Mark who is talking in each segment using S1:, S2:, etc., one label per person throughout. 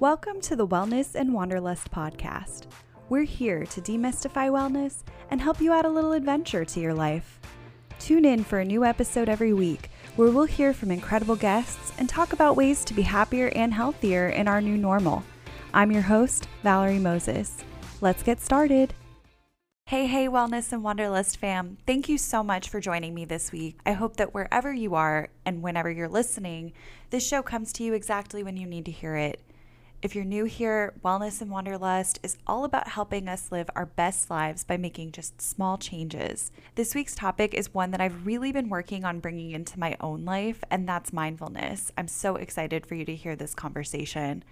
S1: Welcome to the Wellness and Wanderlust podcast. We're here to demystify wellness and help you add a little adventure to your life. Tune in for a new episode every week where we'll hear from incredible guests and talk about ways to be happier and healthier in our new normal. I'm your host, Valerie Moses. Let's get started. Hey, hey, Wellness and Wanderlust fam. Thank you so much for joining me this week. I hope that wherever you are and whenever you're listening, this show comes to you exactly when you need to hear it. If you're new here, Wellness and Wanderlust is all about helping us live our best lives by making just small changes. This week's topic is one that I've really been working on bringing into my own life, and that's mindfulness. I'm so excited for you to hear this conversation.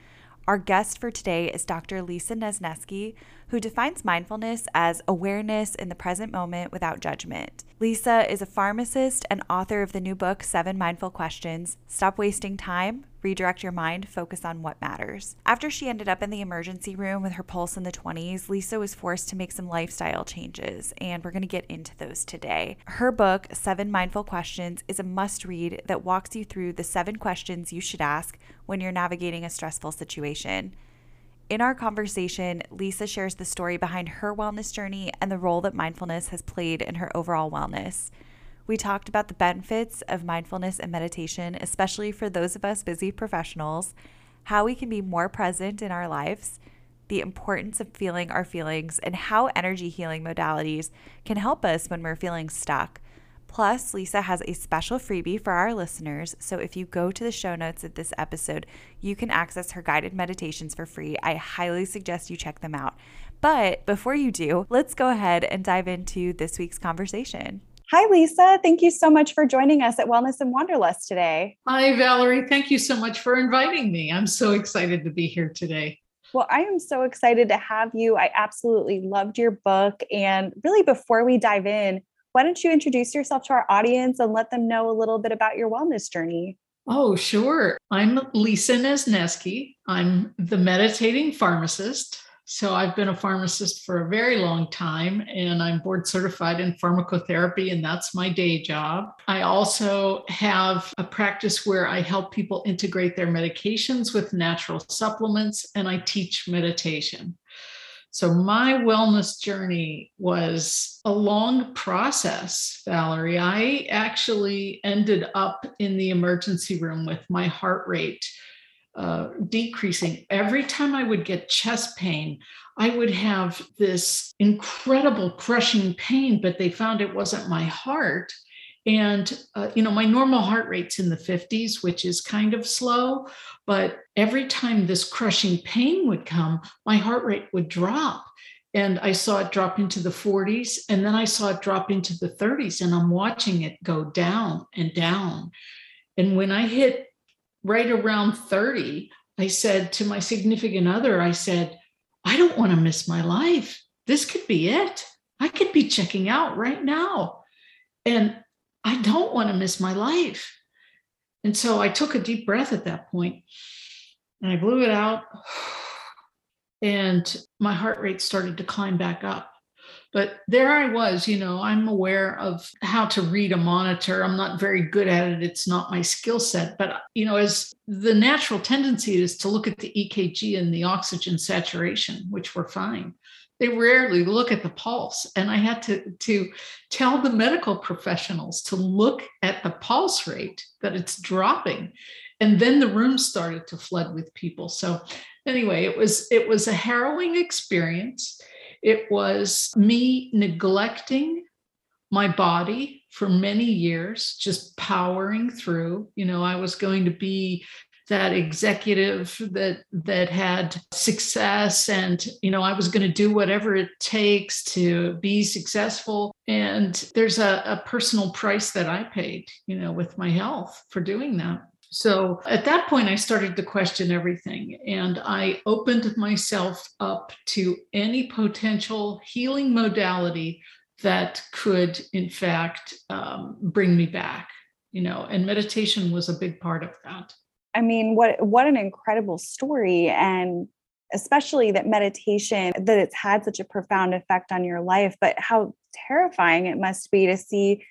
S1: Our guest for today is Dr. Lisa Nesneski, who defines mindfulness as awareness in the present moment without judgment. Lisa is a pharmacist and author of the new book, Seven Mindful Questions Stop Wasting Time, redirect your mind, focus on what matters. After she ended up in the emergency room with her pulse in the 20s, Lisa was forced to make some lifestyle changes, and we're going to get into those today. Her book, Seven Mindful Questions, is a must read that walks you through the seven questions you should ask when you're navigating a stressful situation. In our conversation, Lisa shares the story behind her wellness journey and the role that mindfulness has played in her overall wellness. We talked about the benefits of mindfulness and meditation, especially for those of us busy professionals, how we can be more present in our lives, the importance of feeling our feelings, and how energy healing modalities can help us when we're feeling stuck. Plus, Lisa has a special freebie for our listeners. So if you go to the show notes of this episode, you can access her guided meditations for free. I highly suggest you check them out. But before you do, let's go ahead and dive into this week's conversation. Hi, Lisa. Thank you so much for joining us at Wellness and Wanderlust today.
S2: Hi, Valerie. Thank you so much for inviting me. I'm so excited to be here today.
S1: Well, I am so excited to have you. I absolutely loved your book. And really, before we dive in, why don't you introduce yourself to our audience and let them know a little bit about your wellness journey?
S2: Oh, sure. I'm Lisa Nesneski. I'm the meditating pharmacist. So I've been a pharmacist for a very long time and I'm board certified in pharmacotherapy, and that's my day job. I also have a practice where I help people integrate their medications with natural supplements and I teach meditation. So my wellness journey was a long process, Valerie. I actually ended up in the emergency room with my heart rate uh, decreasing. Every time I would get chest pain, I would have this incredible crushing pain, but they found it wasn't my heart. And, uh, you know, my normal heart rate's in the 50s, which is kind of slow. But every time this crushing pain would come, my heart rate would drop. And I saw it drop into the 40s. And then I saw it drop into the 30s. And I'm watching it go down and down. And when I hit right around 30, I said to my significant other, I said, I don't want to miss my life. This could be it. I could be checking out right now. And I don't want to miss my life. And so I took a deep breath at that point and I blew it out. And my heart rate started to climb back up. But there I was, you know, I'm aware of how to read a monitor. I'm not very good at it. It's not my skill set. But, you know, as the natural tendency is to look at the EKG and the oxygen saturation, which were fine. They rarely look at the pulse. And I had to, to tell the medical professionals to look at the pulse rate, that it's dropping. And then the room started to flood with people. So anyway, it was it was a harrowing experience it was me neglecting my body for many years, just powering through. You know, I was going to be that executive that that had success and you know i was going to do whatever it takes to be successful and there's a, a personal price that i paid you know with my health for doing that so at that point, I started to question everything and I opened myself up to any potential healing modality that could, in fact, um, bring me back, you know, and meditation was a big part of that.
S1: I mean, what what an incredible story and especially that meditation that it's had such a profound effect on your life, but how terrifying it must be to see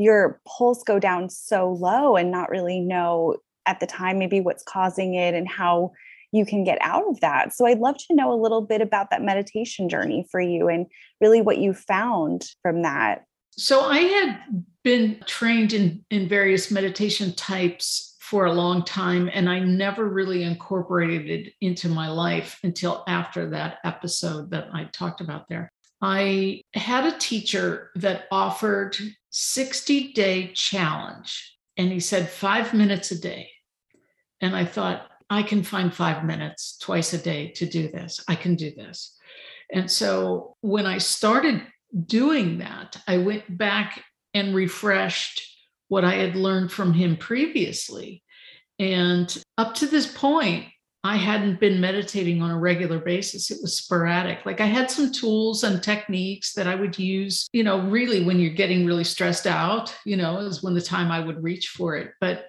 S1: your pulse go down so low and not really know at the time maybe what's causing it and how
S3: you can get out of that. So I'd love to know a little bit about that meditation journey for you and really what you found from that.
S2: So I had been trained in, in various meditation types for a long time, and I never really incorporated it into my life until after that episode that I talked about there. I had a teacher that offered 60 day challenge, and he said five minutes a day. And I thought, I can find five minutes twice a day to do this. I can do this. And so when I started doing that, I went back and refreshed what I had learned from him previously. And up to this point, I hadn't been meditating on a regular basis. It was sporadic. Like I had some tools and techniques that I would use, you know, really when you're getting really stressed out, you know, is when the time I would reach for it. But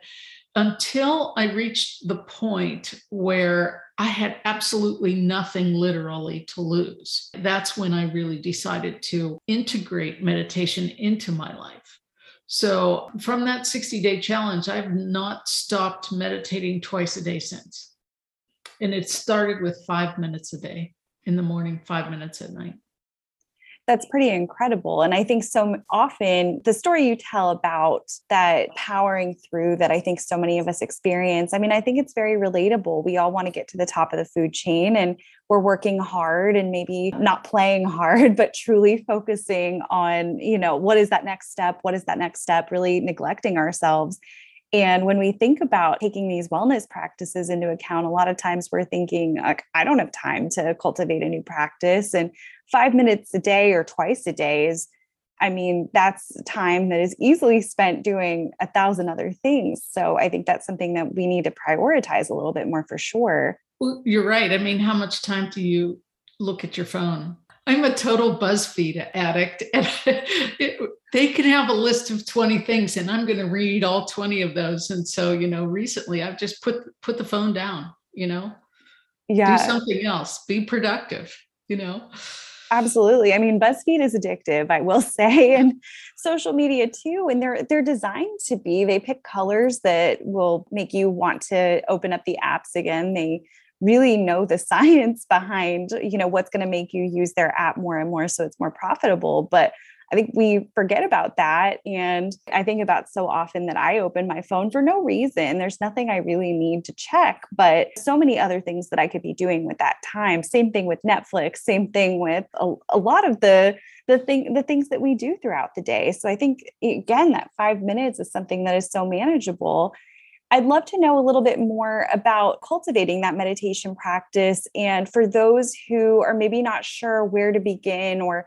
S2: until I reached the point where I had absolutely nothing literally to lose. That's when I really decided to integrate meditation into my life. So, from that 60 day challenge, I've not stopped meditating twice a day since. And it started with five minutes a day in the morning, five minutes at night
S3: that's pretty incredible. And I think so often the story you tell about that powering through that I think so many of us experience, I mean, I think it's very relatable. We all want to get to the top of the food chain and we're working hard and maybe not playing hard, but truly focusing on, you know, what is that next step? What is that next step? Really neglecting ourselves. And when we think about taking these wellness practices into account, a lot of times we're thinking, I don't have time to cultivate a new practice. And five minutes a day or twice a day is, I mean, that's time that is easily spent doing a thousand other things. So I think that's something that we need to prioritize a little bit more for sure.
S2: Well, you're right. I mean, how much time do you look at your phone? I'm a total BuzzFeed addict, and it, they can have a list of 20 things, and I'm going to read all 20 of those. And so, you know, recently I've just put put the phone down. You know, yeah, do something else, be productive. You know.
S3: Absolutely. I mean, BuzzFeed is addictive, I will say, and social media too. And they're they're designed to be. They pick colors that will make you want to open up the apps again. They really know the science behind you know what's going to make you use their app more and more so it's more profitable but i think we forget about that and i think about so often that i open my phone for no reason there's nothing i really need to check but so many other things that i could be doing with that time same thing with netflix same thing with a, a lot of the the thing the things that we do throughout the day so i think again that 5 minutes is something that is so manageable I'd love to know a little bit more about cultivating that meditation practice. And for those who are maybe not sure where to begin or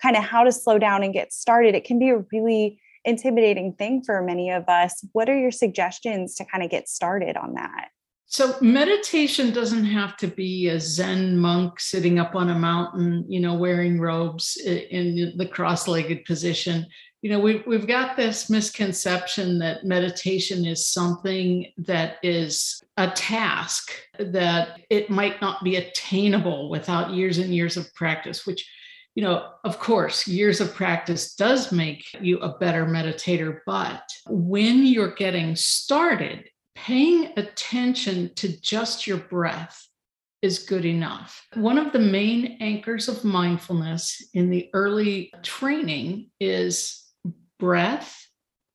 S3: kind of how to slow down and get started, it can be a really intimidating thing for many of us. What are your suggestions to kind of get started on that?
S2: So, meditation doesn't have to be a Zen monk sitting up on a mountain, you know, wearing robes in the cross legged position you know we've, we've got this misconception that meditation is something that is a task that it might not be attainable without years and years of practice which you know of course years of practice does make you a better meditator but when you're getting started paying attention to just your breath is good enough. One of the main anchors of mindfulness in the early training is breath,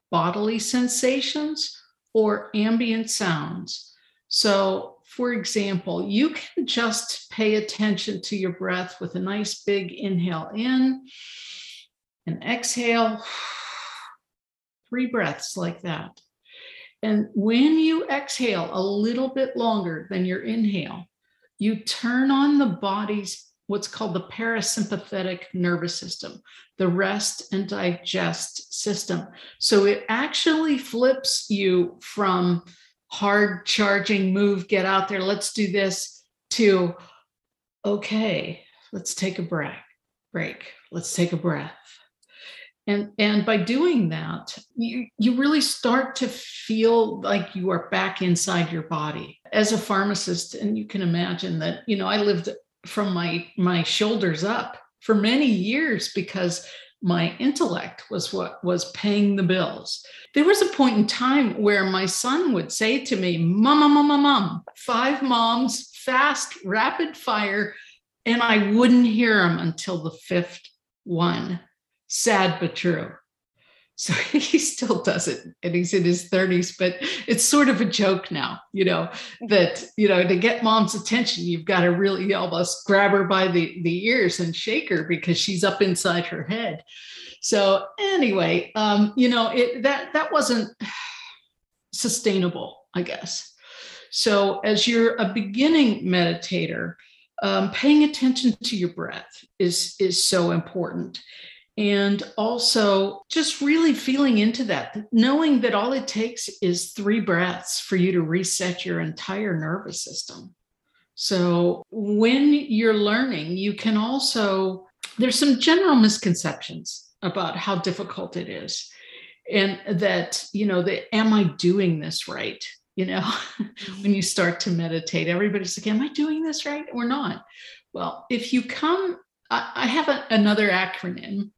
S2: bodily sensations, or ambient sounds. So, for example, you can just pay attention to your breath with a nice big inhale in and exhale, three breaths like that. And when you exhale a little bit longer than your inhale, you turn on the body's what's called the parasympathetic nervous system, the rest and digest system. So it actually flips you from hard charging move, get out there, let's do this, to okay, let's take a break, break, let's take a breath. And, and by doing that, you, you really start to feel like you are back inside your body. As a pharmacist, and you can imagine that, you know, I lived from my my shoulders up for many years because my intellect was what was paying the bills. There was a point in time where my son would say to me, Mom, Mom, Mom, Mom, five moms, fast, rapid fire, and I wouldn't hear them until the fifth one. Sad but true. So he still does it and he's in his 30s, but it's sort of a joke now, you know, that, you know, to get mom's attention, you've got to really almost grab her by the, the ears and shake her because she's up inside her head. So anyway, um, you know, it that that wasn't sustainable, I guess. So as you're a beginning meditator, um, paying attention to your breath is is so important and also just really feeling into that knowing that all it takes is three breaths for you to reset your entire nervous system. So when you're learning you can also there's some general misconceptions about how difficult it is and that you know that am i doing this right? You know when you start to meditate everybody's like am i doing this right or not? Well if you come i, have a, another acronym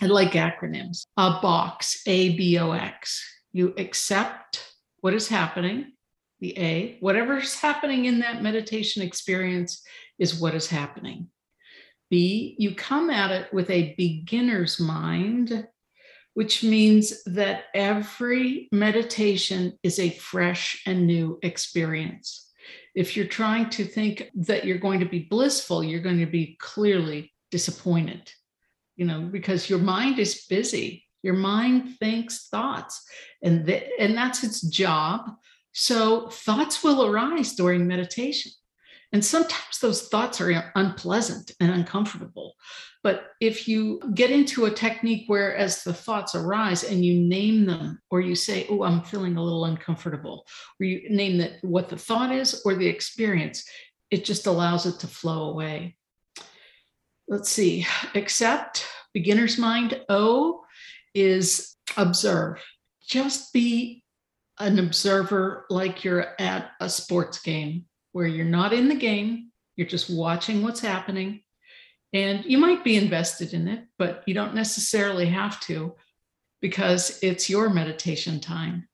S2: i like acronyms. A box a b o x. You accept what is happening. The a whatever's happening in that meditation experience is what is happening. B you come at it with a beginner's mind which means that every meditation is a fresh and new experience. If you're trying to think that you're going to be blissful, you're going to be clearly disappointed, you know, because your mind is busy. Your mind thinks thoughts, and, th- and that's its job. So thoughts will arise during meditation. And sometimes those thoughts are unpleasant and uncomfortable. But if you get into a technique where, as the thoughts arise and you name them, or you say, Oh, I'm feeling a little uncomfortable, or you name that what the thought is or the experience, it just allows it to flow away. Let's see, accept, beginner's mind. O is observe. Just be an observer like you're at a sports game where you're not in the game, you're just watching what's happening. And you might be invested in it, but you don't necessarily have to because it's your meditation time.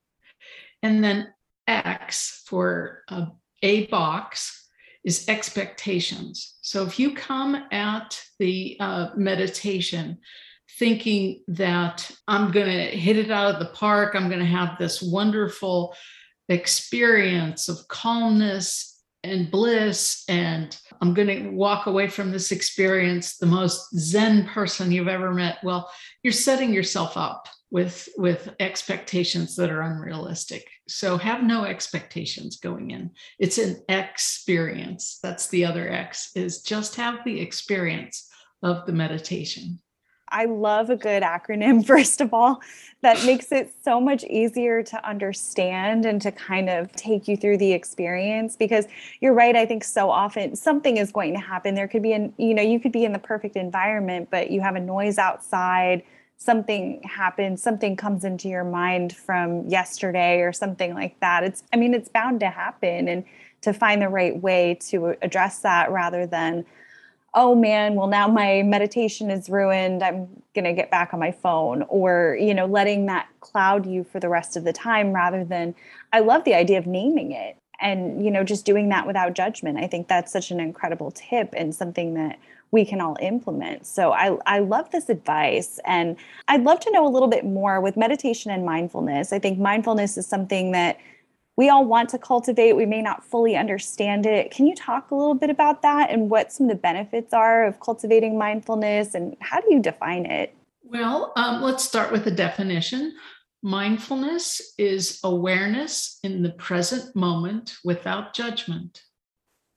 S2: And then X for a, a box is expectations. So if you come at the uh, meditation thinking that I'm going to hit it out of the park, I'm going to have this wonderful experience of calmness and bliss and i'm going to walk away from this experience the most zen person you've ever met well you're setting yourself up with with expectations that are unrealistic so have no expectations going in it's an experience that's the other x is just have the experience of the meditation
S3: I love a good acronym, first of all, that makes it so much easier to understand and to kind of take you through the experience. Because you're right, I think so often something is going to happen. There could be an, you know, you could be in the perfect environment, but you have a noise outside, something happens, something comes into your mind from yesterday or something like that. It's, I mean, it's bound to happen. And to find the right way to address that rather than, oh man, well, now my meditation is ruined. I'm going to get back on my phone, or, you know, letting that cloud you for the rest of the time rather than, I love the idea of naming it and, you know, just doing that without judgment. I think that's such an incredible tip and something that we can all implement. So I, I love this advice. And I'd love to know a little bit more with meditation and mindfulness. I think mindfulness is something that we all want to cultivate. We may not fully understand it. Can you talk a little bit about that and what some of the benefits are of cultivating mindfulness and how do you define it?
S2: Well, um, let's start with the definition. Mindfulness is awareness in the present moment without judgment.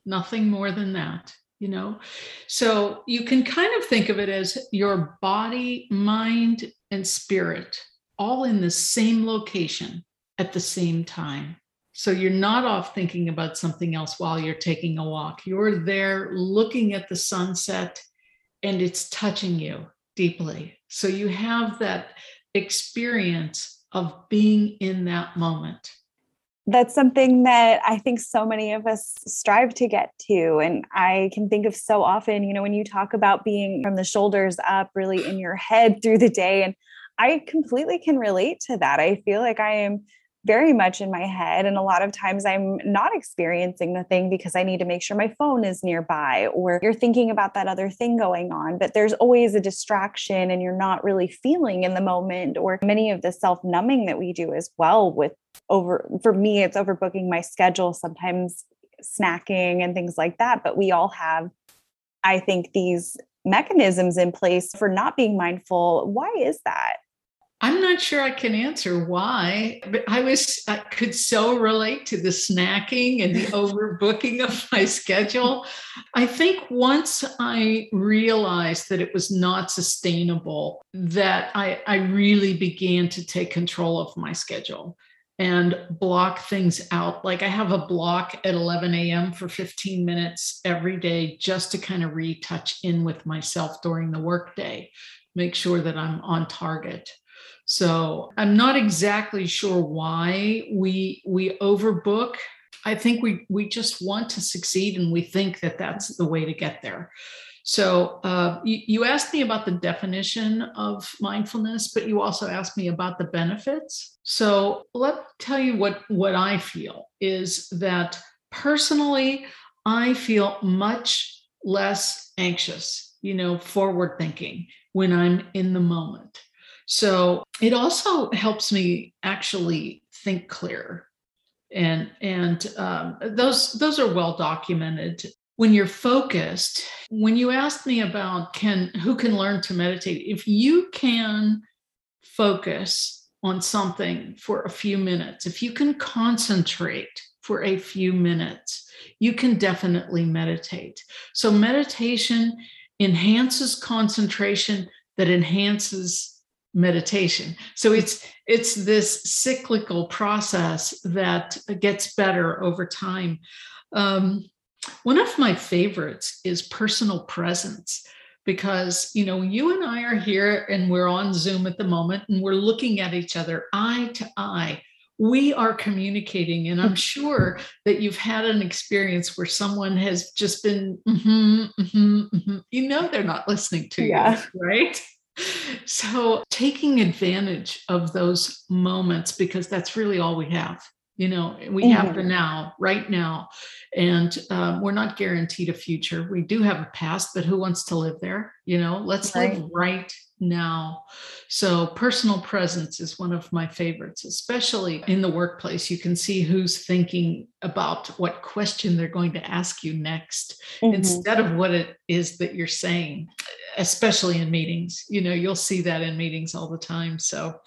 S2: Nothing more than that, you know? So you can kind of think of it as your body, mind, and spirit all in the same location at the same time. So you're not off thinking about something else while you're taking a walk. You're there looking at the sunset and it's touching you deeply. So you have that experience of being in that moment.
S3: That's something that I think so many of us strive to get to. And I can think of so often, you know, when you talk about being from the shoulders up, really in your head through the day. And I completely can relate to that. I feel like I am very much in my head. And a lot of times I'm not experiencing the thing because I need to make sure my phone is nearby or you're thinking about that other thing going on. But there's always a distraction and you're not really feeling in the moment or many of the self numbing that we do as well with over for me it's overbooking my schedule sometimes snacking and things like that but we all have i think these mechanisms in place for not being mindful why is that
S2: I'm not sure I can answer why, but I was I could so relate to the snacking and the overbooking of my schedule. I think once I realized that it was not sustainable, that I, I really began to take control of my schedule and block things out. Like I have a block at 11 a.m. for 15 minutes every day just to kind of retouch in with myself during the workday, make sure that I'm on target. So I'm not exactly sure why we we overbook. I think we we just want to succeed and we think that that's the way to get there. So uh, you, you, asked me about the definition of mindfulness, but you also asked me about the benefits. So let me tell you what, what I feel is that personally, I feel much less anxious, you know, forward thinking when I'm in the moment. So it also helps me actually think clear and and um, those those are well documented. When you're focused when you asked me about can who can learn to meditate if you can focus on something for a few minutes if you can concentrate for a few minutes you can definitely meditate. So meditation enhances concentration that enhances meditation so it's it's this cyclical process that gets better over time um, one of my favorites is personal presence because you know you and I are here and we're on Zoom at the moment and we're looking at each other eye to eye. We are communicating, and I'm sure that you've had an experience where someone has just been, mm-hmm, mm-hmm, mm-hmm. you know, they're not listening to yeah. you, right? So, taking advantage of those moments because that's really all we have you know we mm-hmm. have the now right now and um, we're not guaranteed a future we do have a past but who wants to live there you know let's right. live right now. So personal presence is one of my favorites especially in the workplace. You can see who's thinking about what question they're going to ask you next mm-hmm. instead of what it is that you're saying especially in meetings. You know you'll see that in meetings all the time. So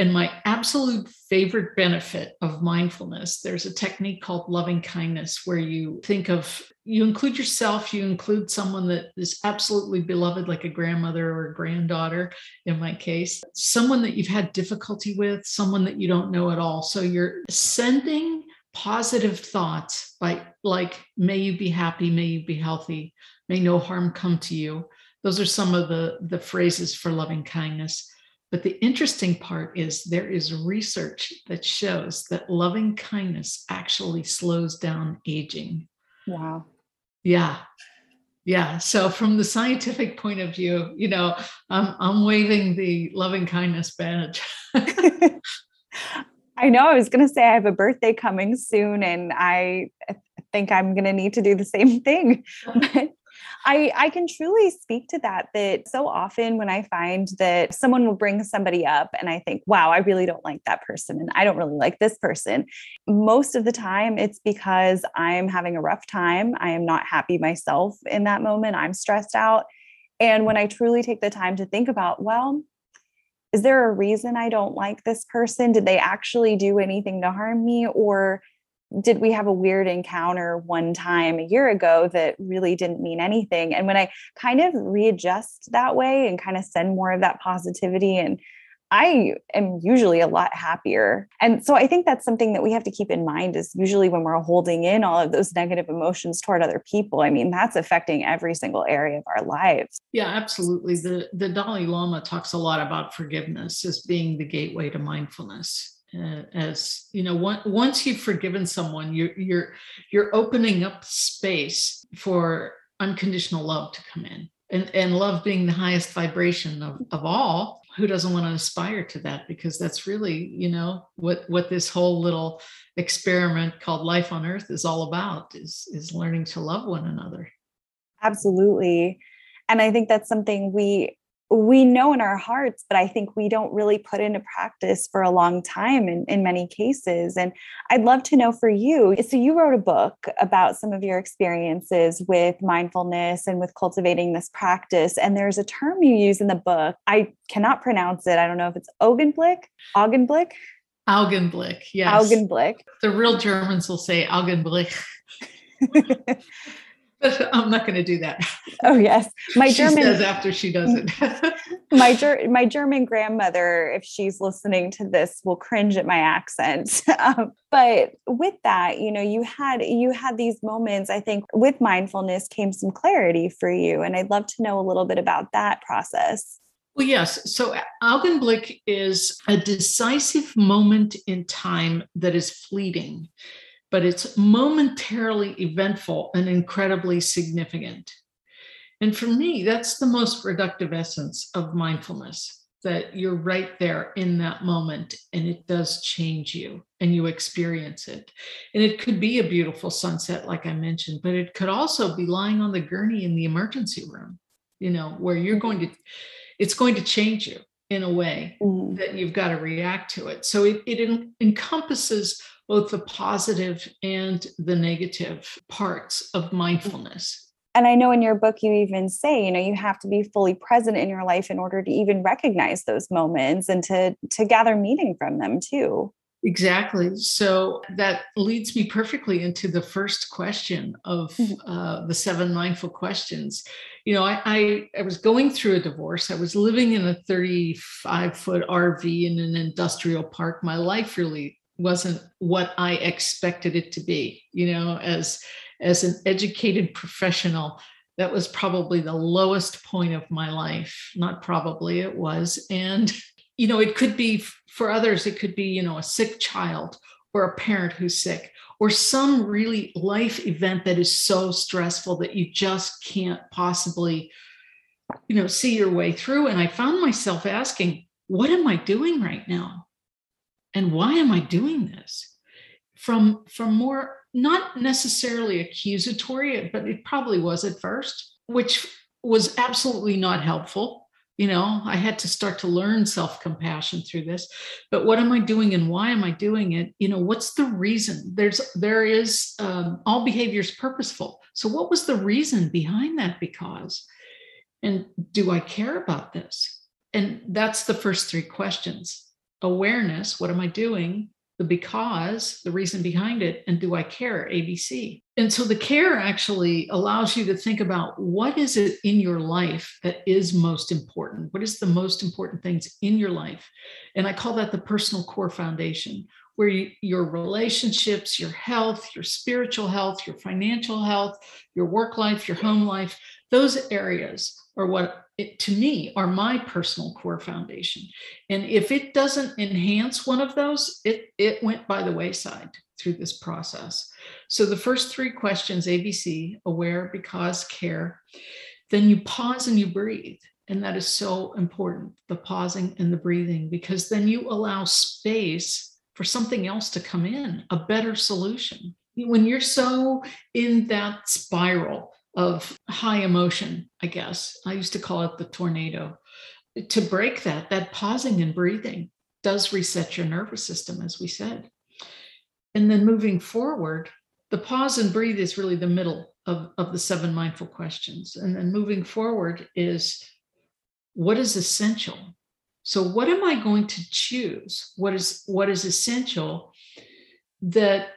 S2: and my absolute favorite benefit of mindfulness there's a technique called loving kindness where you think of you include yourself you include someone that is absolutely beloved like a grandmother or a granddaughter in my case someone that you've had difficulty with someone that you don't know at all. So you're sending positive thoughts like like may you be happy may you be healthy may no harm come to you. Those are some of the the phrases for loving kindness but the interesting part is there is research that shows that loving kindness actually slows down aging.
S3: Wow.
S2: Yeah. Yeah. So from the scientific point of view, you know, I'm I'm waving the loving kindness badge.
S3: I know I was going to say I have a birthday coming soon and I think I'm going to need to do the same thing. But I, I can truly speak to that. That so often when I find that someone will bring somebody up and I think, wow, I really don't like that person and I don't really like this person, most of the time it's because I'm having a rough time. I am not happy myself in that moment. I'm stressed out. And when I truly take the time to think about, well, is there a reason I don't like this person? Did they actually do anything to harm me? Or did we have a weird encounter one time a year ago that really didn't mean anything? And when I kind of readjust that way and kind of send more of that positivity and I am usually a lot happier. And so I think that's something that we have to keep in mind is usually when we're holding in all of those negative emotions toward other people, I mean, that's affecting every single area of our lives.
S2: Yeah, absolutely. The the Dalai Lama talks a lot about forgiveness as being the gateway to mindfulness as you know once you've forgiven someone you're you're you're opening up space for unconditional love to come in. And and love being the highest vibration of, of all who doesn't want to aspire to that? Because that's really you know what what this whole little experiment called life on earth is all about is is learning to love one another.
S3: Absolutely. And i think that's something we we know in our hearts, but I think we don't really put into practice for a long time in, in many cases. And I'd love to know for you. So, you wrote a book about some of your experiences with mindfulness and with cultivating this practice. And there's a term you use in the book. I cannot pronounce it. I don't know if it's Augenblick, Augenblick.
S2: Augenblick, yes.
S3: Augenblick.
S2: The real Germans will say Augenblick. but I'm not going to do that.
S3: Oh yes, my
S2: she
S3: German
S2: says after she does it.
S3: my ger- my German grandmother, if she's listening to this, will cringe at my accent. um, but with that, you know, you had you had these moments. I think with mindfulness came some clarity for you, and I'd love to know a little bit about that process.
S2: Well, yes. So Augenblick is a decisive moment in time that is fleeting but it's momentarily eventful and incredibly significant. And for me, that's the most productive essence of mindfulness that you're right there in that moment and it does change you and you experience it. And it could be a beautiful sunset, like I mentioned, but it could also be lying on the gurney in the emergency room, you know, where you're going to, it's going to change you in a way mm. that you've got to react to it. So it, it encompasses both the positive and the negative parts of mindfulness.
S3: And I know in your book, you even say, you know, you have to be fully present in your life in order to even recognize those moments and to, to gather meaning from them too.
S2: Exactly. So that leads me perfectly into the first question of mm-hmm. uh, the seven mindful questions. You know, I, I, I was going through a divorce. I was living in a 35 foot RV in an industrial park. My life really wasn't what I expected it to be. You know, as as an educated professional, that was probably the lowest point of my life. Not probably, it was. And you know, it could be for others, it could be, you know, a sick child or a parent who's sick or some really life event that is so stressful that you just can't possibly you know see your way through and i found myself asking what am i doing right now and why am i doing this? From from more not necessarily accusatory but it probably was at first which was absolutely not helpful. You know i had to start to learn self-compassion through this. But what am i doing and why am i doing it? You know what's the reason? There's there is um, all behavior is purposeful. So what was the reason behind that because? And do i care about this? And that's the first three questions awareness what am i doing? The because the reason behind it and do i care? Abc and so the care actually allows you to think about what is it in your life that is most important? What is the most important things in your life? And i call that the personal core foundation where you, your relationships your health your spiritual health your financial health your work life your home life those areas are what it, to me are my personal core foundation. And if it doesn't enhance one of those it it went by the wayside through this process. So the first three questions abc aware because care then you pause and you breathe. And that is so important the pausing and the breathing because then you allow space for something else to come in a better solution. When you're so in that spiral of high emotion, I guess. I used to call it the tornado. To break that, that pausing and breathing does reset your nervous system, as we said. And then moving forward, the pause and breathe is really the middle of, of the seven mindful questions. And then moving forward is what is essential? So what am I going to choose? What is what is essential that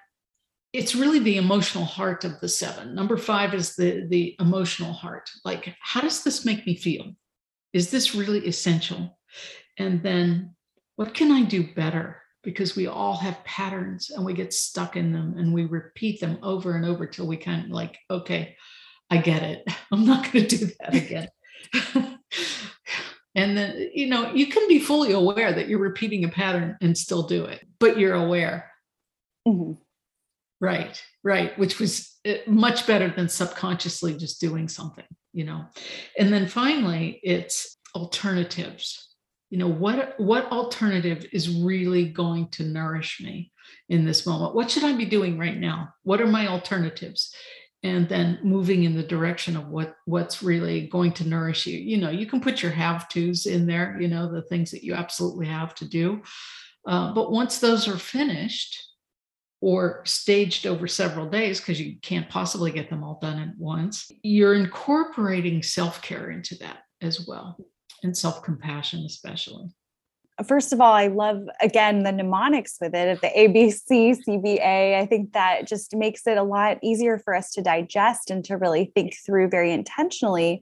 S2: it's really the emotional heart of the seven. Number five is the the emotional heart. Like, how does this make me feel? Is this really essential? And then, what can I do better? Because we all have patterns and we get stuck in them and we repeat them over and over till we kind of like, okay, I get it. I'm not going to do that again. and then, you know, you can be fully aware that you're repeating a pattern and still do it, but you're aware. Mm-hmm Right, right, which was eh, much better than subconsciously just doing something, you know. And then finally, it's alternatives. you know what what alternative is really going to nourish me in this moment? What should i be doing right now? What are my alternatives? And then moving in the direction of what what's really going to nourish you. You know you can put your have to's in there you know the things that you absolutely have to do. Uh, but once those are finished or staged over several days because you can't possibly get them all done at once you're incorporating self-care into that as well and self-compassion especially
S3: first of all, I love again the mnemonics with it, of the ABC, CBA. I think that just makes it a lot easier for us to digest and to really think through very intentionally.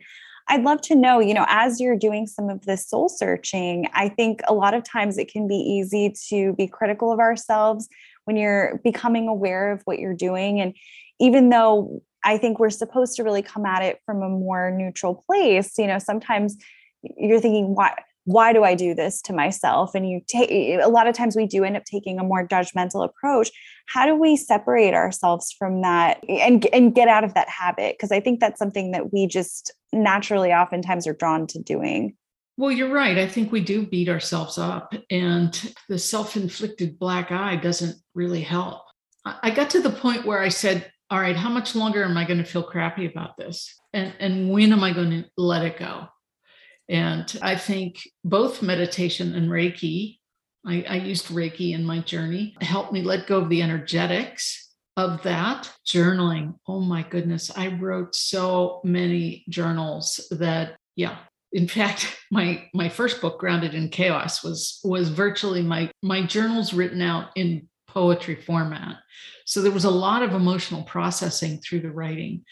S3: I'd love to know, you know, as you're doing some of this soul searching, I think a lot of times it can be easy to be critical of ourselves when you're becoming aware of what you're doing. And even though I think we're supposed to really come at it from a more neutral place, you know, sometimes you're thinking, why? why do I do this to myself? And you take a lot of times we do end up taking a more judgmental approach. How do we separate ourselves from that and, and get out of that habit? Because I think that's something that we just naturally oftentimes are drawn to doing.
S2: Well, you're right. I think we do beat ourselves up, and the self inflicted black eye doesn't really help. I got to the point where I said, All right, how much longer am I going to feel crappy about this? And, and when am I going to let it go? And I think both meditation and Reiki, I, I used Reiki in my journey, helped me let go of the energetics of that journaling oh my goodness i wrote so many journals that yeah in fact my my first book grounded in chaos was was virtually my my journals written out in poetry format. So there was a lot of emotional processing through the writing.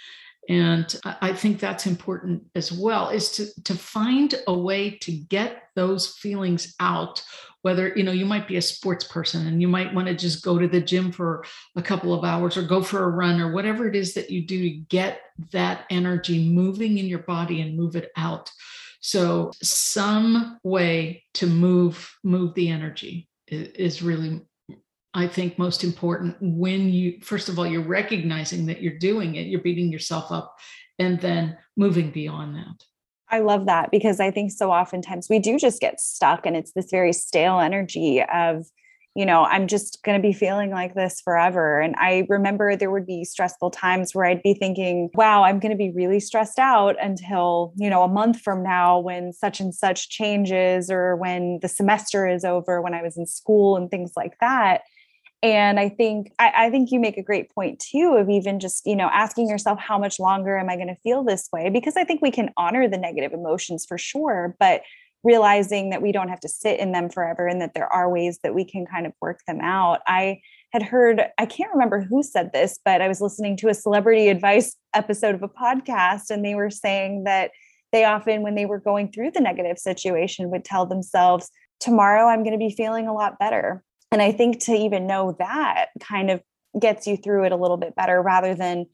S2: And i think that's important as well is to to find a way to get those feelings out whether you know you might be a sports person and you might want to just go to the gym for a couple of hours or go for a run or whatever it is that you do to get that energy moving in your body and move it out so some way to move move the energy is really I think most important when you, first of all, you're recognizing that you're doing it, you're beating yourself up, and then moving beyond that.
S3: I love that because I think so oftentimes we do just get stuck and it's this very stale energy of, you know, I'm just going to be feeling like this forever. And I remember there would be stressful times where I'd be thinking, wow, I'm going to be really stressed out until, you know, a month from now when such and such changes or when the semester is over, when I was in school and things like that and i think I, I, think you make a great point too of even just you know asking yourself how much longer am i going to feel this way because i think we can honor the negative emotions for sure but realizing that we don't have to sit in them forever and that there are ways that we can kind of work them out. I had heard i can't remember who said this but i was listening to a celebrity advice episode of a podcast and they were saying that they often when they were going through the negative situation would tell themselves tomorrow i'm going to be feeling a lot better. And i think to even know that kind of gets you through it a little bit better rather than you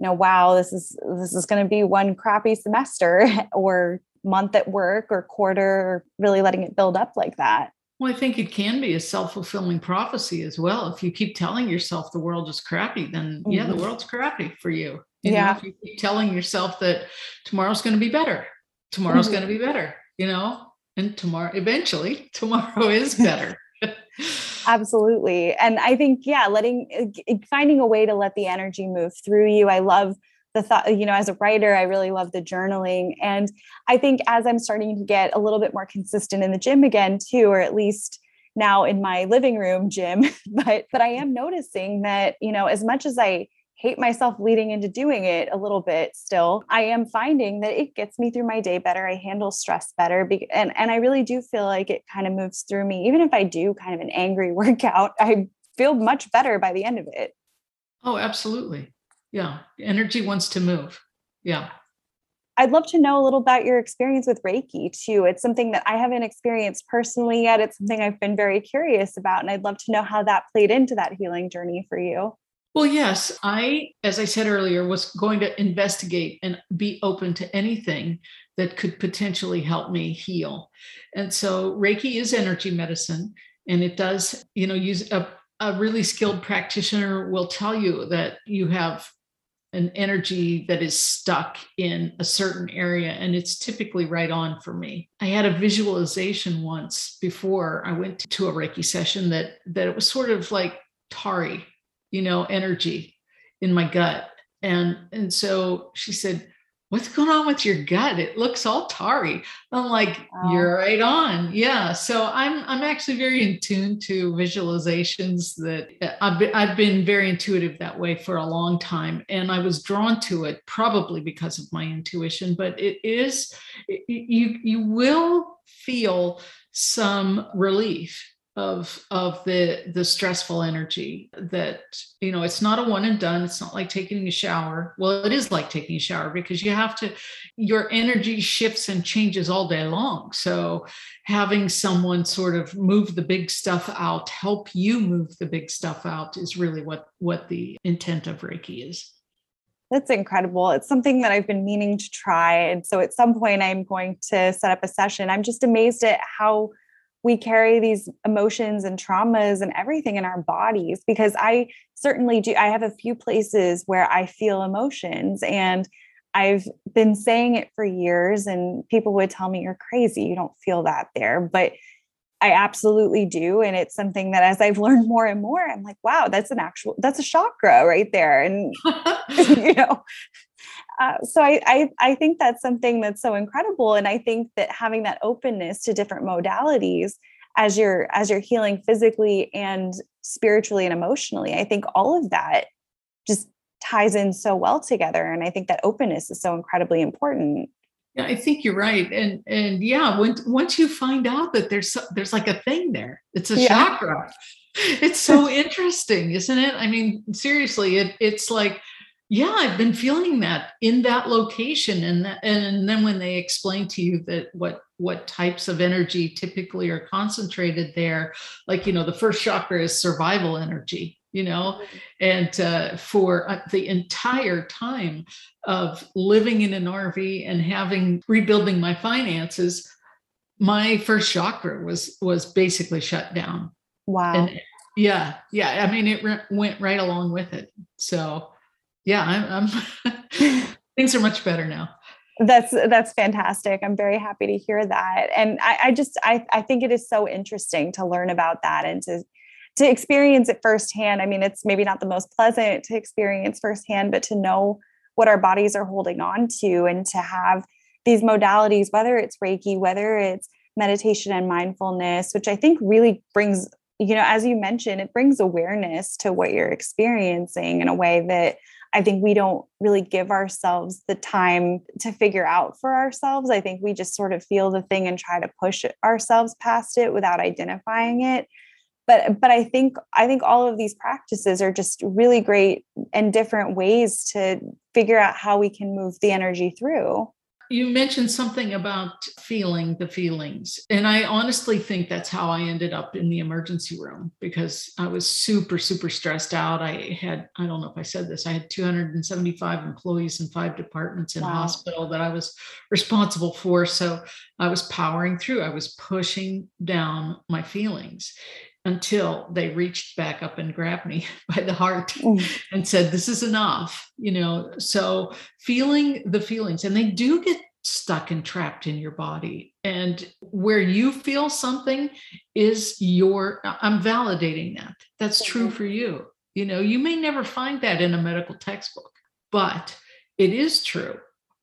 S3: know wow this is this is going to be one crappy semester or month at work or quarter or really letting it build up like that
S2: well i think it can be a self-fulfilling prophecy as well if you keep telling yourself the world is crappy then mm-hmm. yeah the mm-hmm. world's crappy for you, you yeah know, if you keep telling yourself that tomorrow's going to be better tomorrow's mm-hmm. going to be better you know and tomorrow eventually tomorrow is better
S3: Absolutely. And I think, yeah, letting, uh, finding a way to let the energy move through you. I love the thought, you know, as a writer, I really love the journaling. And I think as I'm starting to get a little bit more consistent in the gym again, too, or at least now in my living room gym, but, but I am noticing that, you know, as much as I, hate myself leading into doing it a little bit still i am finding that it gets me through my day better. I handle stress better and, and i really do feel like it kind of moves through me. Even if i do kind of an angry workout i feel much better by the end of it.
S2: Oh absolutely yeah energy wants to move yeah
S3: I'd love to know a little about your experience with Reiki too. It's something that I haven't experienced personally yet. It's something I've been very curious about. And I'd love to know how that played into that healing journey for you.
S2: Well, yes, I, as I said earlier, was going to investigate and be open to anything that could potentially help me heal. And so Reiki is energy medicine, and it does, you know, use a, a really skilled practitioner will tell you that you have an energy that is stuck in a certain area and it's typically right on for me. I had a visualization once before i went to a reiki session that that it was sort of like tari you know energy in my gut. And and so she said what's going on with your gut? It looks all tarry. I'm like, wow. you're right on. Yeah. So I'm I'm actually very in tune to visualizations that uh, I've been, I've been very intuitive that way for a long time. And I was drawn to it probably because of my intuition, but it is, you, you will feel some relief of of the the stressful energy that you know it's not a one and done it's not like taking a shower well it is like taking a shower because you have to your energy shifts and changes all day long so having someone sort of move the big stuff out help you move the big stuff out is really what what the intent of reiki is
S3: that's incredible. It's something that I've been meaning to try. And so at some point, I'm going to set up a session. I'm just amazed at how we carry these emotions and traumas and everything in our bodies because I certainly do. I have a few places where I feel emotions and I've been saying it for years, and people would tell me, You're crazy. You don't feel that there. But I absolutely do. And it's something that as I've learned more and more, I'm like, wow, that's an actual, that's a chakra right there. And, you know, uh, so I, I, I think that's something that's so incredible, and I think that having that openness to different modalities as you're as you're healing physically and spiritually and emotionally, I think all of that just ties in so well together, and I think that openness is so incredibly important.
S2: Yeah, I think you're right, and and yeah, when, once you find out that there's there's like a thing there, it's a yeah. chakra. It's so interesting, isn't it? I mean, seriously, it it's like yeah i've been feeling that in that location and that, and then when they explain to you that what what types of energy typically are concentrated there like you know the first chakra is survival energy you know? Mm-hmm. and uh, for uh, the entire time of living in an rv and having rebuilding my finances my first chakra was was basically shut down.
S3: Wow.
S2: And yeah yeah i mean it re- went right along with it so yeah, I'm, I'm things are much better now.
S3: That's that's fantastic. I'm very happy to hear that. And I, I just I, I think it is so interesting to learn about that and to to experience it firsthand. I mean, it's maybe not the most pleasant to experience firsthand, but to know what our bodies are holding on to and to have these modalities, whether it's Reiki, whether it's meditation and mindfulness, which I think really brings, you know, as you mentioned, it brings awareness to what you're experiencing in a way that I think we don't really give ourselves the time to figure out for ourselves. I think we just sort of feel the thing and try to push ourselves past it without identifying it. But but I think I think all of these practices are just really great and different ways to figure out how we can move the energy through.
S2: You mentioned something about feeling the feelings. And I honestly think that's how I ended up in the emergency room because I was super, super stressed out. I had, I don't know if I said this, I had 275 employees in five departments in wow. hospital that I was responsible for. So I was powering through, I was pushing down my feelings until they reached back up and grabbed me by the heart mm. and said this is enough you know so feeling the feelings and they do get stuck and trapped in your body and where you feel something is your i'm validating that that's true mm-hmm. for you you know you may never find that in a medical textbook but it is true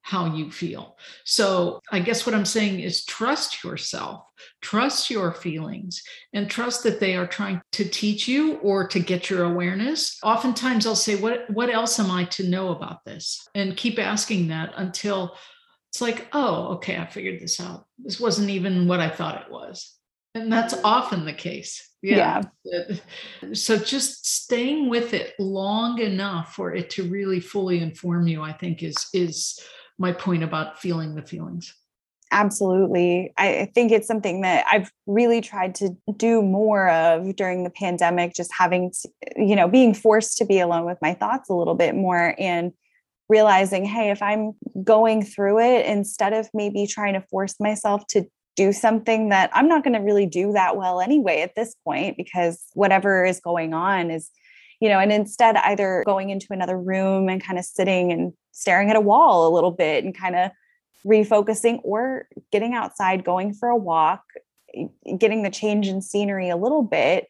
S2: how you feel. So, I guess what I'm saying is trust yourself, trust your feelings, and trust that they are trying to teach you or to get your awareness. Oftentimes, I'll say, What, what else am I to know about this? And keep asking that until it's like, Oh, okay, I figured this out. This wasn't even what I thought it was. And that's mm. often the case. Yeah. yeah. So just staying with it long enough for it to really fully inform you, I think is is my point about feeling the feelings.
S3: Absolutely. I think it's something that I've really tried to do more of during the pandemic, just having, to, you know, being forced to be alone with my thoughts a little bit more and realizing, hey, if I'm going through it, instead of maybe trying to force myself to do something that I'm not going to really do that well anyway at this point, because whatever is going on is you know, and instead either going into another room and kind of sitting and staring at a wall a little bit and kind of refocusing or getting outside, going for a walk, getting the change in scenery a little bit.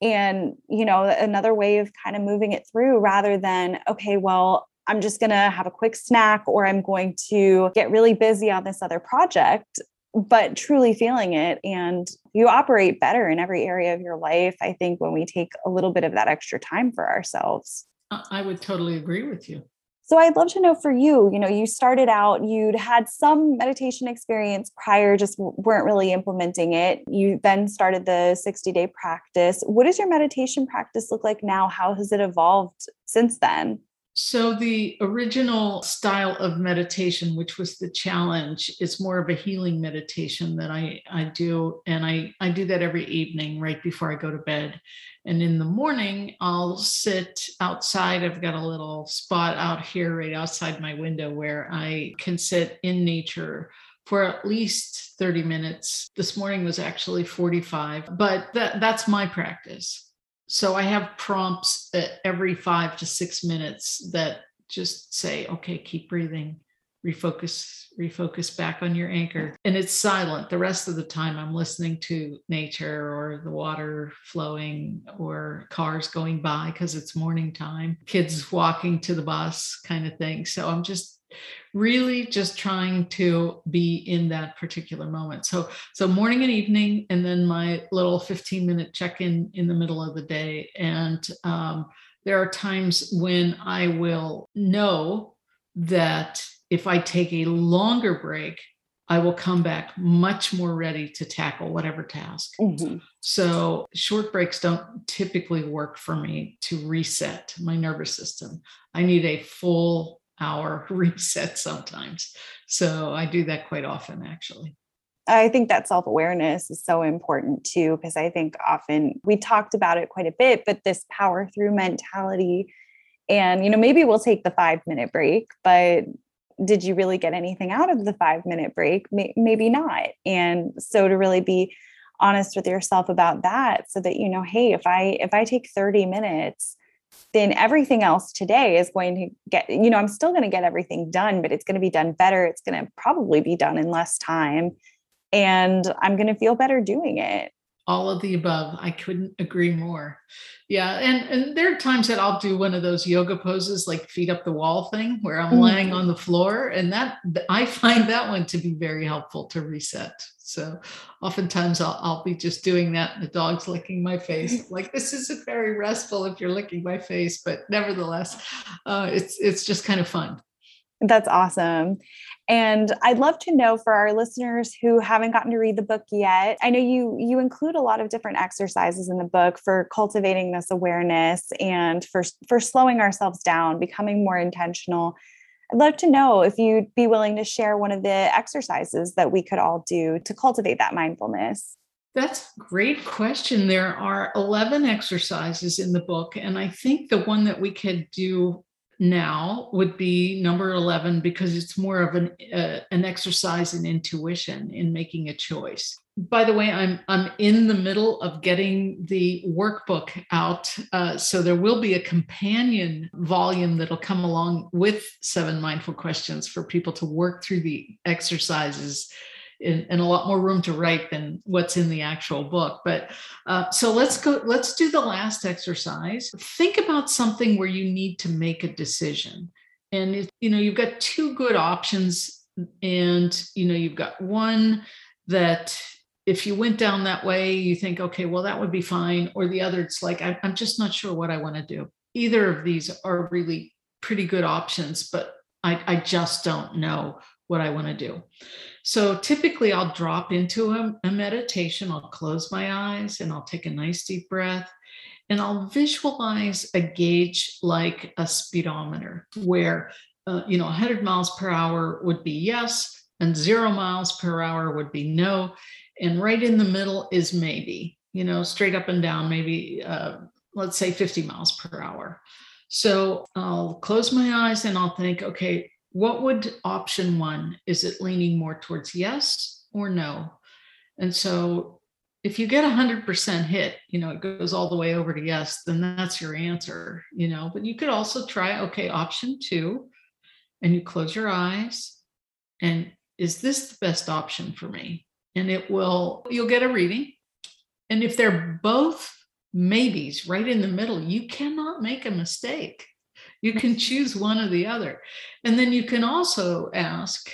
S3: And, you know, another way of kind of moving it through rather than, okay, well, I'm just going to have a quick snack or I'm going to get really busy on this other project, but truly feeling it. And you operate better in every area of your life, I think, when we take a little bit of that extra time for ourselves.
S2: I would totally agree with you.
S3: So I'd love to know for you, you know, you started out, you'd had some meditation experience prior, just weren't really implementing it. You then started the 60 day practice. What does your meditation practice look like now? How has it evolved since then?
S2: So, the original style of meditation, which was the challenge, is more of a healing meditation that I, I do. And I, I do that every evening right before I go to bed. And in the morning, I'll sit outside. I've got a little spot out here right outside my window where I can sit in nature for at least 30 minutes. This morning was actually 45, but that, that's my practice. So I have prompts uh, every five to six minutes that just say, okay, keep breathing, refocus, refocus back on your anchor. And it's silent. The rest of the time, I'm listening to nature or the water flowing or cars going by because it's morning time, kids walking to the bus kind of thing. So I'm just really just trying to be in that particular moment so so morning and evening and then my little 15 minute check-in in the middle of the day and um, there are times when i will know that if i take a longer break I will come back much more ready to tackle whatever task. Mm-hmm. So, short breaks don't typically work for me to reset my nervous system. I need a full hour reset sometimes. So I do that quite often, actually.
S3: I think that self awareness is so important too, because I think often we talked about it quite a bit, but this power through mentality. And, you know, maybe we'll take the five minute break, but did you really get anything out of the five minute break? Maybe not. And so to really be honest with yourself about that so that you know hey if i if i take 30 minutes then everything else today is going to get, you know, I'm still going to get everything done, but it's going to be done better. It's going to probably be done in less time. And I'm going to feel better doing it
S2: all of the above i couldn't agree more yeah and and there are times that i'll do one of those yoga poses like feet up the wall thing where i'm mm-hmm. laying on the floor and that i find that one to be very helpful to reset so oftentimes i'll, I'll be just doing that and the dog's licking my face like this isn't very restful if you're licking my face but nevertheless uh, it's it's just kind of fun
S3: that's awesome and I'd love to know for our listeners who haven't gotten to read the book yet. I know you you include a lot of different exercises in the book for cultivating this awareness and for for slowing ourselves down, becoming more intentional. I'd love to know if you'd be willing to share one of the exercises that we could all do to cultivate that mindfulness.
S2: That's a great question. There are 11 exercises in the book, and I think the one that we could do now would be number 11 because it's more of an uh, an exercise in intuition in making a choice. By the way i'm i'm in the middle of getting the workbook out uh, so there will be a companion volume that'll come along with seven mindful questions for people to work through the exercises and, a lot more room to write than what's in the actual book. But uh, so let's go, let's do the last exercise. Think about something where you need to make a decision. And, you know, you've got two good options. And, you know, you've got one that if you went down that way, you think, okay, well, that would be fine. Or the other, it's like, I, I'm just not sure what I want to do. Either of these are really pretty good options, but I, I just don't know what I want to do. So typically I'll drop into a, a, meditation, I'll close my eyes and I'll take a nice deep breath and I'll visualize a gauge like a speedometer where, uh, you know, 100 miles per hour would be yes and zero miles per hour would be no. And right in the middle is maybe, you know, straight up and down, maybe, uh, let's say 50 miles per hour. So I'll close my eyes and I'll think, okay, what would option one is it leaning more towards yes or no and so if you get a 100% hit, you know, it goes all the way over to yes, then that's your answer, you know. But you could also try, okay, option two, and you close your eyes. And is this the best option for me? And it will, you'll get a reading. And if they're both maybes right in the middle, you cannot make a mistake. You can choose one or the other. And then you can also ask,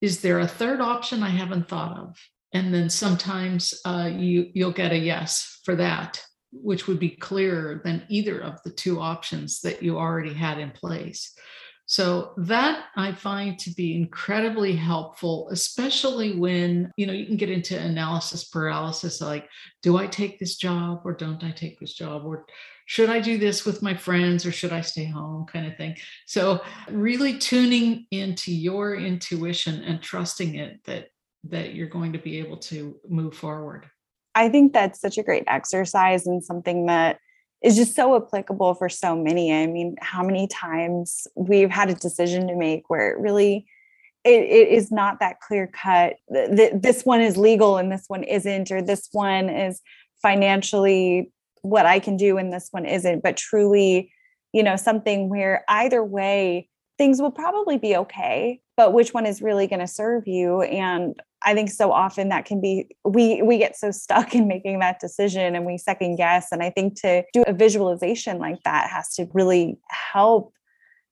S2: is there a third option I haven't thought of? and then sometimes uh, you you'll get a yes for that which would be clearer than either of the two options that you already had in place so that i find to be incredibly helpful especially when you know you can get into analysis paralysis like do i take this job or don't i take this job or should i do this with my friends or should i stay home kind of thing so really tuning into your intuition and trusting it that that you're going to be able to move forward.
S3: I think that's such a great exercise and something that is just so applicable for so many. I mean, how many times we've had a decision to make where it really it, it is not that clear cut. This one is legal and this one isn't, or this one is financially what I can do and this one isn't. But truly, you know, something where either way things will probably be okay but which one is really going to serve you and i think so often that can be we we get so stuck in making that decision and we second guess and i think to do a visualization like that has to really help.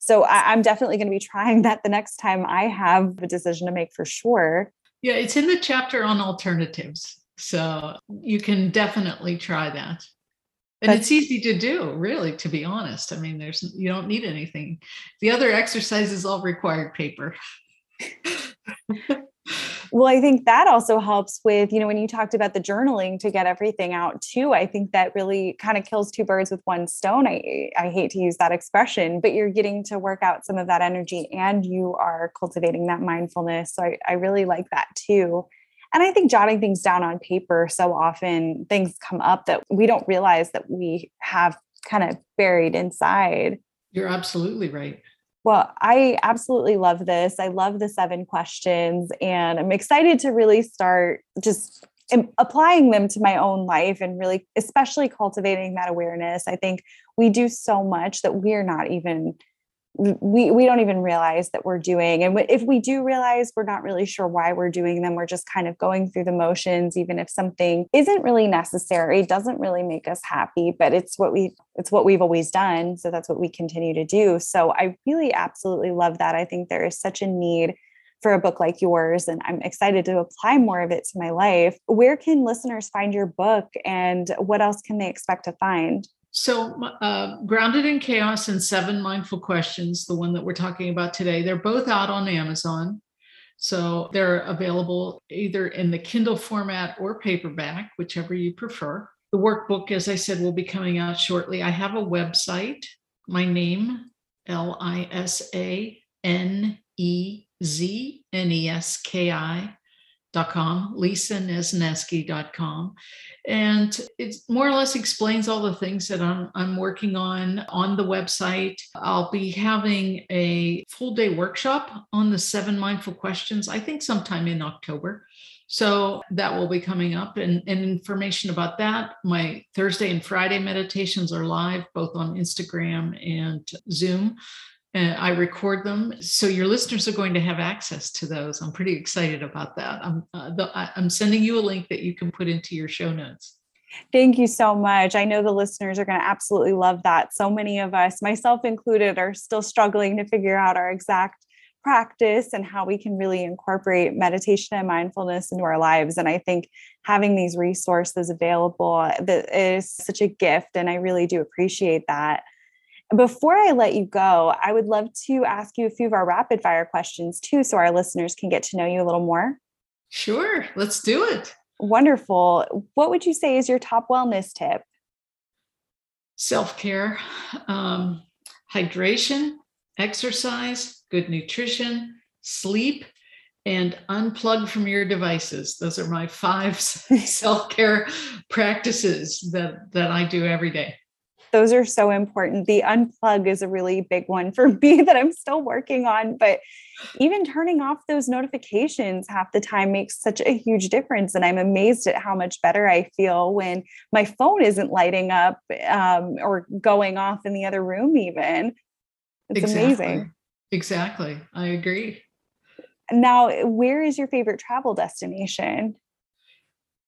S3: So I, i'm definitely going to be trying that the next time i have a decision to make for sure.
S2: Yeah it's in the chapter on alternatives so you can definitely try that. And it's easy to do really to be honest. I mean there's you don't need anything. The other exercises all required paper
S3: well i think that also helps with you know when you talked about the journaling to get everything out too i think that really kind of kills two birds with one stone i i hate to use that expression but you're getting to work out some of that energy and you are cultivating that mindfulness so i, I really like that too and I think jotting things down on paper so often things come up that we don't realize that we have kind of buried inside.
S2: You're absolutely right.
S3: Well, I absolutely love this. I love the seven questions, and I'm excited to really start just applying them to my own life and really, especially cultivating that awareness. I think we do so much that we're not even we we don't even realize that we're doing and if we do realize we're not really sure why we're doing them. We're just kind of going through the motions even if something isn't really necessary doesn't really make us happy but it's what we it's what we've always done so that's what we continue to do. So i really absolutely love that. I think there is such a need for a book like yours and i'm excited to apply more of it to my life. Where can listeners find your book and what else can they expect to find
S2: so, uh, Grounded in Chaos and Seven Mindful Questions, the one that we're talking about today, they're both out on Amazon. So, they're available either in the Kindle format or paperback, whichever you prefer. The workbook, as I said, will be coming out shortly. I have a website, my name, L I S A N E Z N E S K I com, lisanezneski.com. And it more or less explains all the things that I'm, I'm working on on the website. I'll be having a full day workshop on the seven mindful questions, I think sometime in October. So that will be coming up and, and information about that. My Thursday and Friday meditations are live both on Instagram and Zoom. And I record them. So your listeners are going to have access to those. I'm pretty excited about that. I'm, uh, the, I'm sending you a link that you can put into your show notes.
S3: Thank you so much. I know the listeners are going to absolutely love that. So many of us, myself included, are still struggling to figure out our exact practice and how we can really incorporate meditation and mindfulness into our lives and i think having these resources available that is such a gift and i really do appreciate that before I let you go, I would love to ask you a few of our rapid fire questions too, so our listeners can get to know you a little more.
S2: Sure, let's do it.
S3: Wonderful. What would you say is your top wellness tip?
S2: Self care, um, hydration, exercise, good nutrition, sleep, and unplug from your devices. Those are my five self care practices that, that I do every day.
S3: Those are so important. The unplug is a really big one for me that I'm still working on. But even turning off those notifications half the time makes such a huge difference. And I'm amazed at how much better I feel when my phone isn't lighting up um, or going off in the other room, even. It's exactly. amazing.
S2: Exactly. I agree.
S3: Now, where is your favorite travel destination?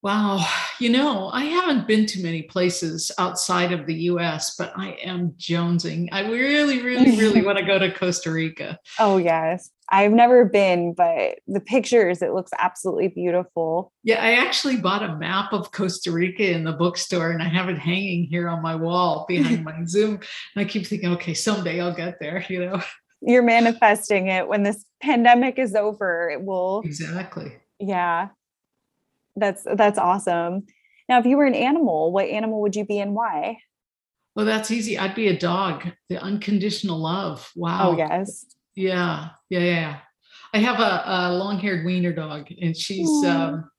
S2: Wow. You know, I haven't been to many places outside of the US, but I am jonesing. I really, really, really want to go to Costa Rica.
S3: Oh, yes. I've never been, but the pictures, it looks absolutely beautiful.
S2: Yeah, I actually bought a map of Costa Rica in the bookstore and I have it hanging here on my wall behind my Zoom. And I keep thinking, okay, someday I'll get there, you know.
S3: You're manifesting it when this pandemic is over. It will.
S2: Exactly.
S3: Yeah. That's that's awesome. Now, if you were an animal, what animal would you be and why?
S2: Well, that's easy. I'd be a dog. The unconditional love. Wow.
S3: Oh yes.
S2: Yeah, yeah, yeah. I have a, a long-haired wiener dog, and she's um,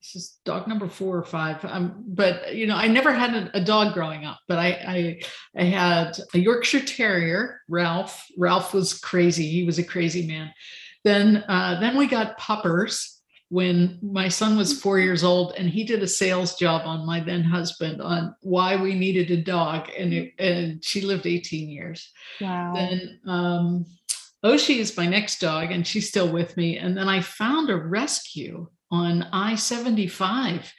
S2: she's dog number four or five. Um, but you know, I never had a, a dog growing up, but I, I I had a Yorkshire Terrier, Ralph. Ralph was crazy. He was a crazy man. Then uh, then we got puppers when my son was four years old and he did a sales job on my then husband on why we needed a dog and it, and she lived 18 years.
S3: Wow.
S2: Then um oshi is my next dog and she's still with me. And then i found a rescue on i-75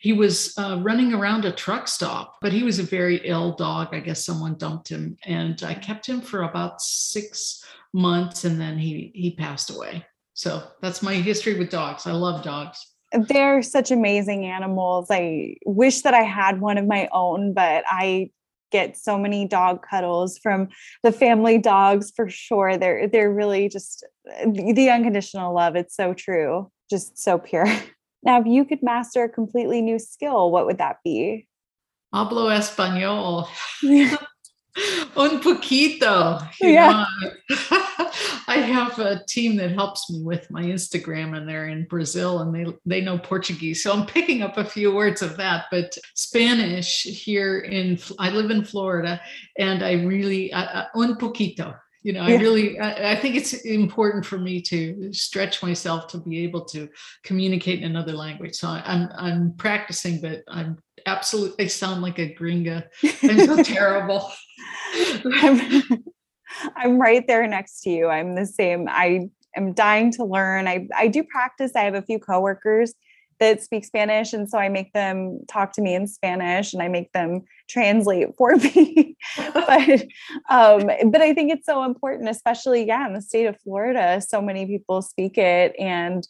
S2: he was uh, running around a truck stop but he was a very ill dog. I guess someone dumped him and i kept him for about six months and then he he passed away so that's my history with dogs. I love dogs.
S3: They're such amazing animals. I wish that I had one of my own, but I get so many dog cuddles from the family dogs for sure. They're they're really just the unconditional love. It's so true. Just so pure. Now, if you could master a completely new skill, what would that be?
S2: Hablo español. Un poquito. yeah. I have a team that helps me with my Instagram, and they're in Brazil, and they they know Portuguese, so I'm picking up a few words of that. But Spanish here in I live in Florida, and I really uh, un poquito. You know, I really I, I think it's important for me to stretch myself to be able to communicate in another language. So I'm I'm practicing, but I'm absolutely I sound like a gringa. I'm so terrible.
S3: I'm, I'm right there next to you. I'm the same. I am dying to learn. I, I do practice. I have a few coworkers that speak Spanish. And so I make them talk to me in Spanish and I make them translate for me. but um, but I think it's so important, especially yeah, in the state of Florida. So many people speak it and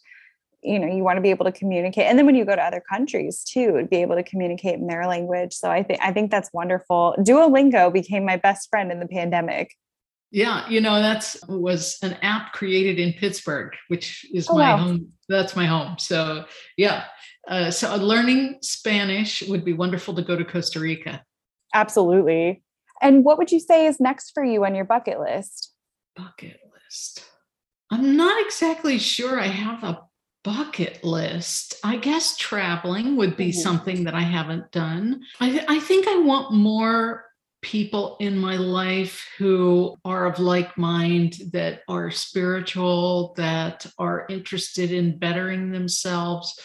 S3: you know you want to be able to communicate and then when you go to other countries too to be able to communicate in their language so i think i think that's wonderful duolingo became my best friend in the pandemic
S2: yeah you know that's was an app created in pittsburgh which is oh, my wow. home that's my home. So yeah uh, so learning spanish would be wonderful to go to costa rica.
S3: Absolutely. And what would you say is next for you on your bucket list?
S2: Bucket list. I'm not exactly sure i have a bucket list. I guess traveling would be mm-hmm. something that i haven't done. I, I think i want more people in my life who are of like mind that are spiritual that are interested in bettering themselves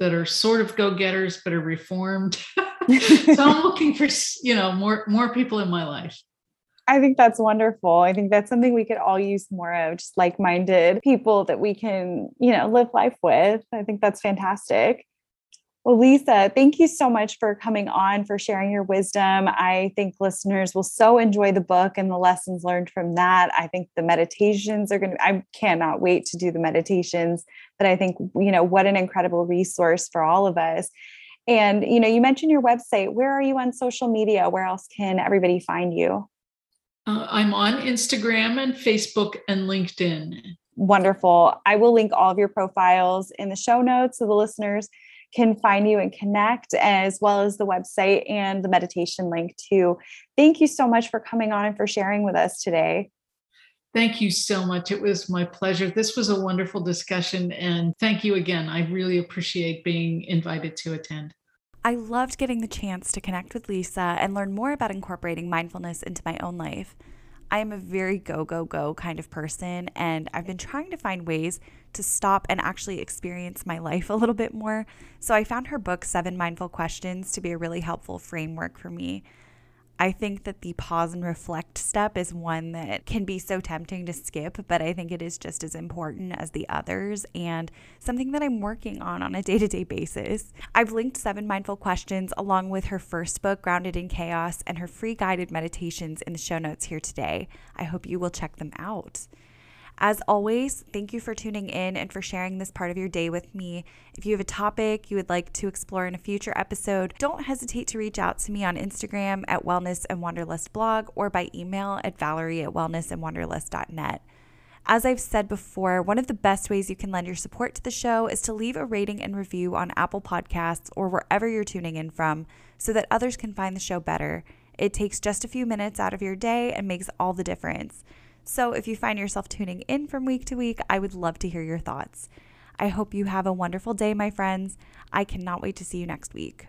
S2: that are sort of go-getters but are reformed so i'm looking for you know more more people in my life
S3: I think that's wonderful. I think that's something we could all use more of, just like minded people that we can, you know, live life with. I think that's fantastic. Well, Lisa, thank you so much for coming on, for sharing your wisdom. I think listeners will so enjoy the book and the lessons learned from that. I think the meditations are going to, I cannot wait to do the meditations, but I think, you know, what an incredible resource for all of us. And, you know, you mentioned your website. Where are you on social media? Where else can everybody find you?
S2: Uh, I'm on Instagram and Facebook and LinkedIn.
S3: Wonderful. I will link all of your profiles in the show notes so the listeners can find you and connect, as well as the website and the meditation link too. Thank you so much for coming on and for sharing with us today.
S2: Thank you so much. It was my pleasure. This was a wonderful discussion. And thank you again. I really appreciate being invited to attend.
S1: I loved getting the chance to connect with Lisa and learn more about incorporating mindfulness into my own life. I am a very go, go, go kind of person, and I've been trying to find ways to stop and actually experience my life a little bit more. So I found her book, Seven Mindful Questions, to be a really helpful framework for me. I think that the pause and reflect step is one that can be so tempting to skip, but I think it is just as important as the others and something that I'm working on on a day to day basis. I've linked seven mindful questions along with her first book, Grounded in Chaos, and her free guided meditations in the show notes here today. I hope you will check them out. As always, thank you for tuning in and for sharing this part of your day with me. If you have a topic you would like to explore in a future episode, don't hesitate to reach out to me on Instagram at Wellness and Wanderlust blog or by email at Valerie at wellnessandwanderlust.net. As I've said before, one of the best ways you can lend your support to the show is to leave a rating and review on Apple Podcasts or wherever you're tuning in from so that others can find the show better. It takes just a few minutes out of your day and makes all the difference. So if you find yourself tuning in from week to week, I would love to hear your thoughts. I hope you have a wonderful day, my friends. I cannot wait to see you next week.